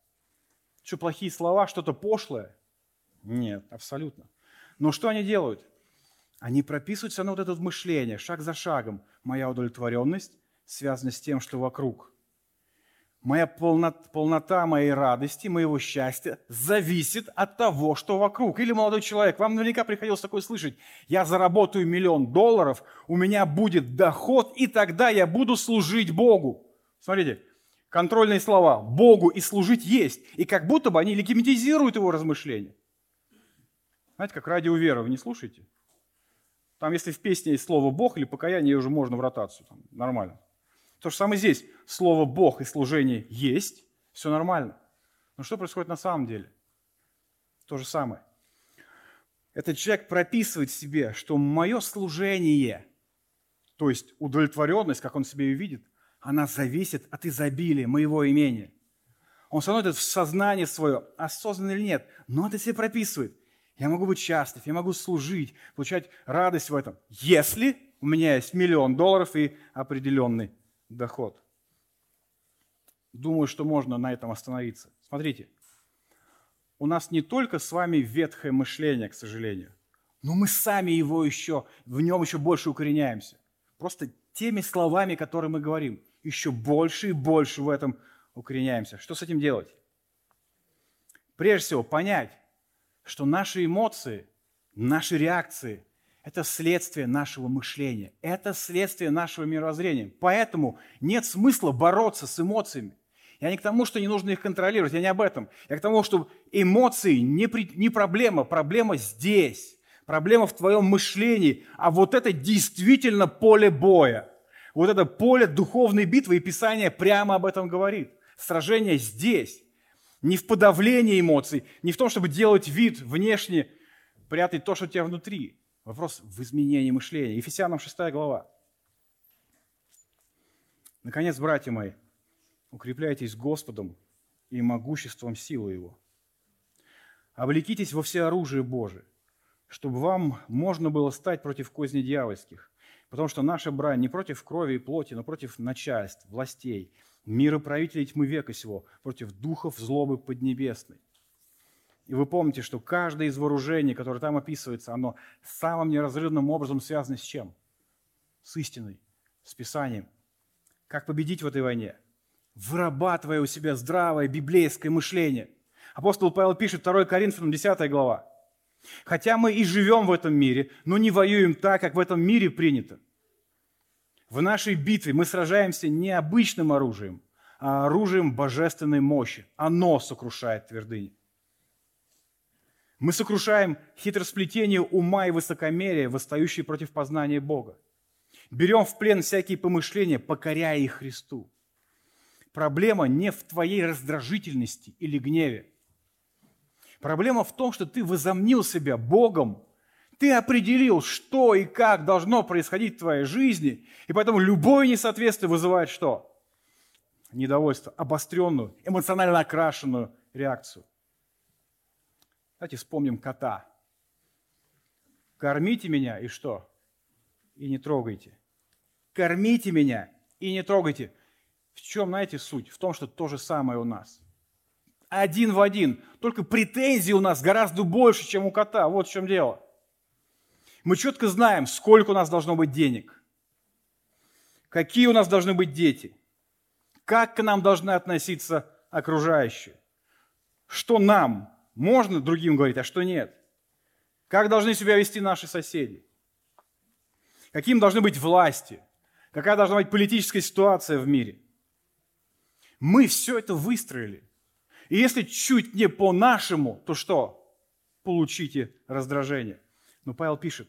Что, плохие слова, что-то пошлое? Нет, абсолютно. Но что они делают? Они прописывают все равно вот это мышление, шаг за шагом. Моя удовлетворенность связана с тем, что вокруг. Моя полнота, полнота моей радости, моего счастья зависит от того, что вокруг. Или молодой человек, вам наверняка приходилось такое слышать. Я заработаю миллион долларов, у меня будет доход, и тогда я буду служить Богу. Смотрите, контрольные слова «Богу» и «служить есть», и как будто бы они легитимизируют его размышления. Знаете, как радио веры, вы не слушаете? Там, если в песне есть слово «Бог» или «покаяние», уже можно в ротацию, там, нормально. То же самое здесь. Слово «Бог» и служение есть, все нормально. Но что происходит на самом деле? То же самое. Этот человек прописывает себе, что мое служение, то есть удовлетворенность, как он себе ее видит, она зависит от изобилия моего имения. Он становится в сознание свое, осознанно или нет, но это себе прописывает. Я могу быть счастлив, я могу служить, получать радость в этом, если у меня есть миллион долларов и определенный доход. Думаю, что можно на этом остановиться. Смотрите, у нас не только с вами ветхое мышление, к сожалению, но мы сами его еще, в нем еще больше укореняемся. Просто теми словами, которые мы говорим, еще больше и больше в этом укореняемся. Что с этим делать? Прежде всего, понять, что наши эмоции, наши реакции – это следствие нашего мышления, это следствие нашего мировоззрения. Поэтому нет смысла бороться с эмоциями. Я не к тому, что не нужно их контролировать, я не об этом. Я к тому, что эмоции не, при, не проблема, проблема здесь. Проблема в твоем мышлении, а вот это действительно поле боя. Вот это поле духовной битвы, и Писание прямо об этом говорит. Сражение здесь. Не в подавлении эмоций, не в том, чтобы делать вид внешне, прятать то, что у тебя внутри. Вопрос в изменении мышления. Ефесянам 6 глава. Наконец, братья мои, укрепляйтесь Господом и могуществом силы Его. Облекитесь во все оружие Божие, чтобы вам можно было стать против козни дьявольских. Потому что наша брань не против крови и плоти, но против начальств, властей, мироправителей тьмы века сего, против духов злобы поднебесной. И вы помните, что каждое из вооружений, которое там описывается, оно самым неразрывным образом связано с чем? С истиной, с Писанием. Как победить в этой войне? Вырабатывая у себя здравое библейское мышление. Апостол Павел пишет 2 Коринфянам 10 глава. Хотя мы и живем в этом мире, но не воюем так, как в этом мире принято. В нашей битве мы сражаемся не обычным оружием, а оружием божественной мощи. Оно сокрушает твердыни. Мы сокрушаем хитросплетение ума и высокомерия, восстающие против познания Бога. Берем в плен всякие помышления, покоряя их Христу. Проблема не в твоей раздражительности или гневе. Проблема в том, что ты возомнил себя Богом, ты определил, что и как должно происходить в твоей жизни, и поэтому любое несоответствие вызывает что? Недовольство, обостренную, эмоционально окрашенную реакцию. Давайте вспомним кота. Кормите меня и что? И не трогайте. Кормите меня и не трогайте. В чем, знаете, суть? В том, что то же самое у нас один в один. Только претензий у нас гораздо больше, чем у кота. Вот в чем дело. Мы четко знаем, сколько у нас должно быть денег, какие у нас должны быть дети, как к нам должны относиться окружающие, что нам можно другим говорить, а что нет, как должны себя вести наши соседи, каким должны быть власти, какая должна быть политическая ситуация в мире. Мы все это выстроили – и если чуть не по-нашему, то что? Получите раздражение. Но Павел пишет,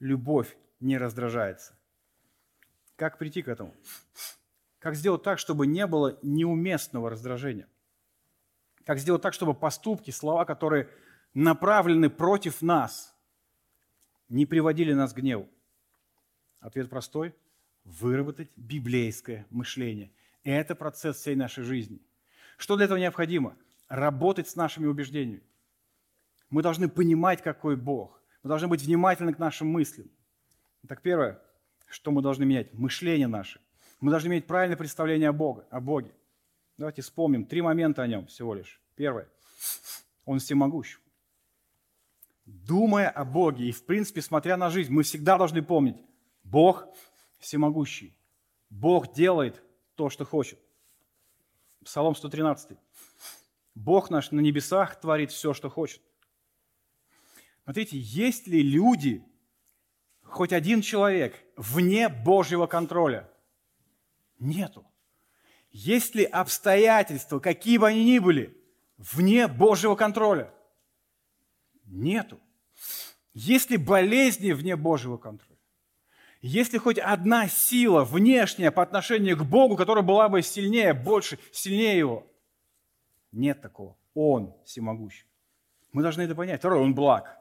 любовь не раздражается. Как прийти к этому? Как сделать так, чтобы не было неуместного раздражения? Как сделать так, чтобы поступки, слова, которые направлены против нас, не приводили нас к гневу? Ответ простой – выработать библейское мышление. И это процесс всей нашей жизни – что для этого необходимо? Работать с нашими убеждениями. Мы должны понимать, какой Бог. Мы должны быть внимательны к нашим мыслям. Так первое, что мы должны менять? Мышление наше. Мы должны иметь правильное представление о Боге. О Боге. Давайте вспомним три момента о нем всего лишь. Первое. Он всемогущ. Думая о Боге и, в принципе, смотря на жизнь, мы всегда должны помнить, Бог всемогущий. Бог делает то, что хочет. Псалом 113. Бог наш на небесах творит все, что хочет. Смотрите, есть ли люди, хоть один человек, вне Божьего контроля? Нету. Есть ли обстоятельства, какие бы они ни были, вне Божьего контроля? Нету. Есть ли болезни вне Божьего контроля? Есть ли хоть одна сила внешняя по отношению к Богу, которая была бы сильнее, больше, сильнее Его? Нет такого. Он всемогущий. Мы должны это понять. Второе, Он благ.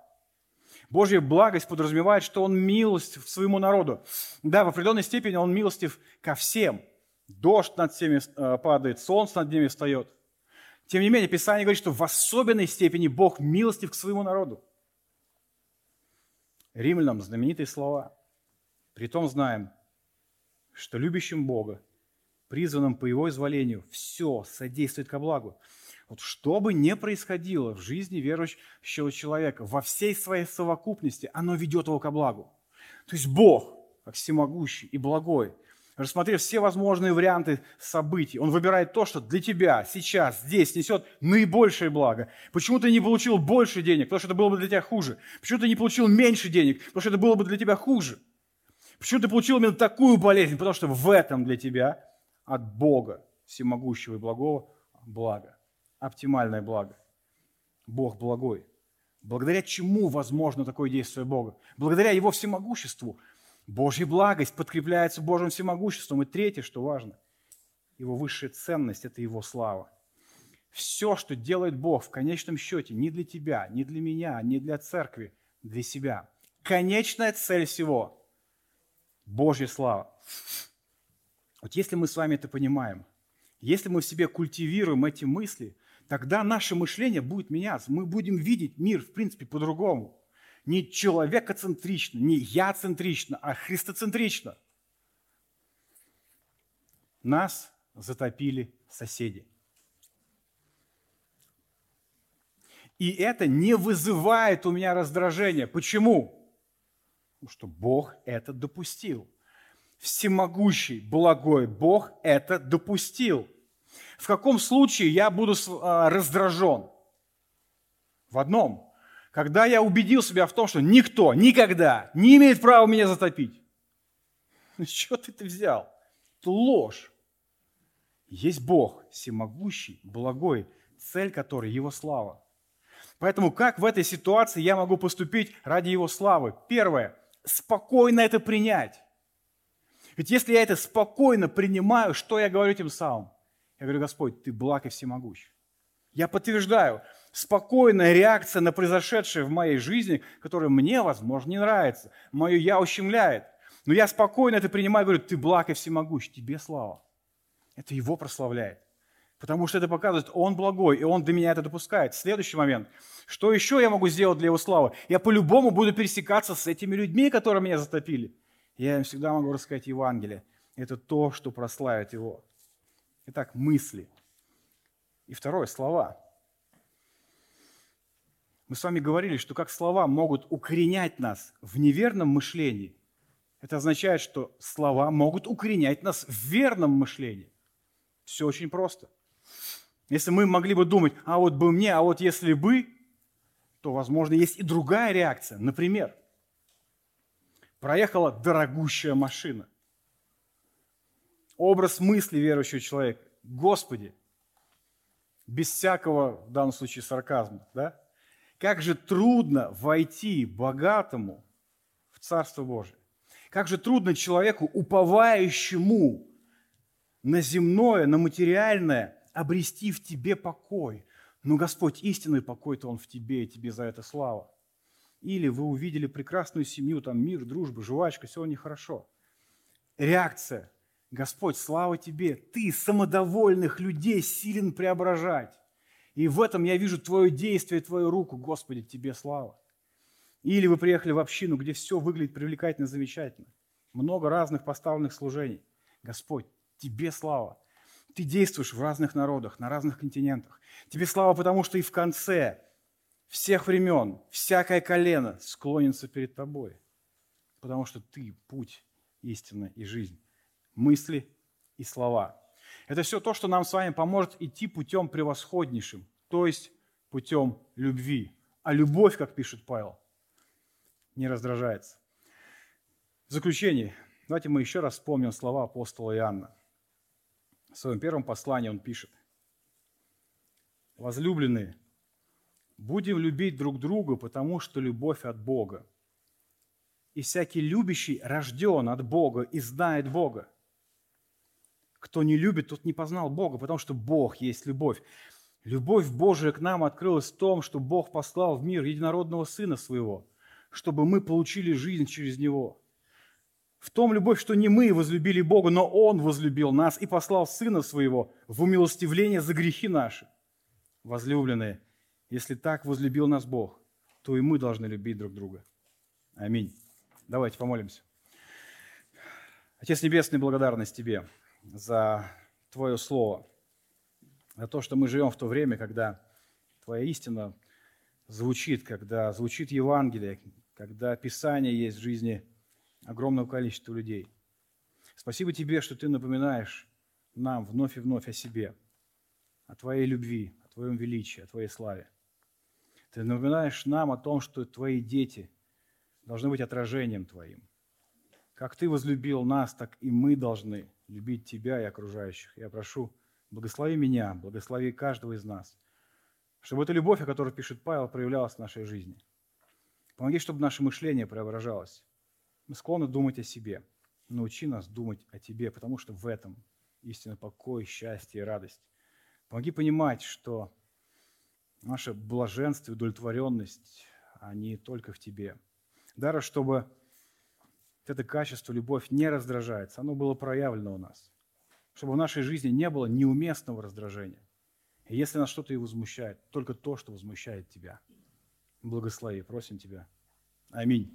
Божья благость подразумевает, что Он милость своему народу. Да, в определенной степени Он милостив ко всем. Дождь над всеми э, падает, солнце над ними встает. Тем не менее, Писание говорит, что в особенной степени Бог милостив к своему народу. Римлянам знаменитые слова – Притом знаем, что любящим Бога, призванным по Его изволению, все содействует ко благу. Вот что бы ни происходило в жизни верующего человека, во всей своей совокупности, оно ведет его ко благу. То есть Бог, как всемогущий и благой, рассмотрев все возможные варианты событий, он выбирает то, что для тебя сейчас, здесь несет наибольшее благо. Почему ты не получил больше денег? Потому что это было бы для тебя хуже. Почему ты не получил меньше денег? Потому что это было бы для тебя хуже. Почему ты получил именно такую болезнь? Потому что в этом для тебя от Бога, всемогущего и благого, благо. Оптимальное благо. Бог благой. Благодаря чему возможно такое действие Бога? Благодаря Его всемогуществу – Божья благость подкрепляется Божьим всемогуществом. И третье, что важно, его высшая ценность – это его слава. Все, что делает Бог в конечном счете, не для тебя, не для меня, не для церкви, для себя. Конечная цель всего – Божья слава. Вот если мы с вами это понимаем, если мы в себе культивируем эти мысли, тогда наше мышление будет меняться. Мы будем видеть мир, в принципе, по-другому не человекоцентрично, не я-центрично, а христоцентрично. Нас затопили соседи. И это не вызывает у меня раздражения. Почему? Что Бог это допустил. Всемогущий, благой Бог это допустил. В каком случае я буду а, раздражен? В одном – когда я убедил себя в том, что никто никогда не имеет права меня затопить. Ну, что ты это взял? Это ложь. Есть Бог, всемогущий, благой, цель которой – Его слава. Поэтому как в этой ситуации я могу поступить ради Его славы? Первое – спокойно это принять. Ведь если я это спокойно принимаю, что я говорю тем самым? Я говорю, Господь, Ты благ и всемогущ. Я подтверждаю, спокойная реакция на произошедшее в моей жизни, которое мне, возможно, не нравится. Мое «я» ущемляет. Но я спокойно это принимаю, говорю, ты благ и всемогущ, тебе слава. Это его прославляет. Потому что это показывает, он благой, и он для меня это допускает. Следующий момент. Что еще я могу сделать для его славы? Я по-любому буду пересекаться с этими людьми, которые меня затопили. Я им всегда могу рассказать Евангелие. Это то, что прославит его. Итак, мысли. И второе, слова. Мы с вами говорили, что как слова могут укоренять нас в неверном мышлении, это означает, что слова могут укоренять нас в верном мышлении. Все очень просто. Если мы могли бы думать, а вот бы мне, а вот если бы, то, возможно, есть и другая реакция. Например, проехала дорогущая машина. Образ мысли верующего человека. Господи, без всякого, в данном случае, сарказма, да? Как же трудно войти богатому в Царство Божие. Как же трудно человеку, уповающему на земное, на материальное, обрести в тебе покой. Но Господь, истинный покой-то Он в тебе, и тебе за это слава. Или вы увидели прекрасную семью, там мир, дружба, жвачка, все у них хорошо. Реакция. Господь, слава тебе, ты самодовольных людей силен преображать. И в этом я вижу Твое действие, Твою руку. Господи, Тебе слава. Или вы приехали в общину, где все выглядит привлекательно, замечательно. Много разных поставленных служений. Господь, Тебе слава. Ты действуешь в разных народах, на разных континентах. Тебе слава, потому что и в конце всех времен всякое колено склонится перед Тобой. Потому что Ты – путь, истина и жизнь. Мысли и слова – это все то, что нам с вами поможет идти путем превосходнейшим, то есть путем любви. А любовь, как пишет Павел, не раздражается. В заключение, давайте мы еще раз вспомним слова апостола Иоанна. В своем первом послании он пишет. Возлюбленные, будем любить друг друга, потому что любовь от Бога. И всякий любящий рожден от Бога и знает Бога. Кто не любит, тот не познал Бога, потому что Бог есть любовь. Любовь Божия к нам открылась в том, что Бог послал в мир единородного Сына Своего, чтобы мы получили жизнь через Него. В том любовь, что не мы возлюбили Бога, но Он возлюбил нас и послал Сына Своего в умилостивление за грехи наши. Возлюбленные, если так возлюбил нас Бог, то и мы должны любить друг друга. Аминь. Давайте помолимся. Отец Небесный, благодарность Тебе за Твое Слово, за то, что мы живем в то время, когда Твоя истина звучит, когда звучит Евангелие, когда Писание есть в жизни огромного количества людей. Спасибо Тебе, что Ты напоминаешь нам вновь и вновь о себе, о Твоей любви, о Твоем величии, о Твоей славе. Ты напоминаешь нам о том, что Твои дети должны быть отражением Твоим. Как Ты возлюбил нас, так и мы должны любить Тебя и окружающих. Я прошу, благослови меня, благослови каждого из нас, чтобы эта любовь, о которой пишет Павел, проявлялась в нашей жизни. Помоги, чтобы наше мышление преображалось. Мы склонны думать о себе. Научи нас думать о Тебе, потому что в этом истинный покой, счастье и радость. Помоги понимать, что наше блаженство и удовлетворенность, они только в Тебе. Дара, чтобы это качество, любовь не раздражается, оно было проявлено у нас. Чтобы в нашей жизни не было неуместного раздражения. И если нас что-то и возмущает, только то, что возмущает Тебя. Благослови, просим Тебя. Аминь.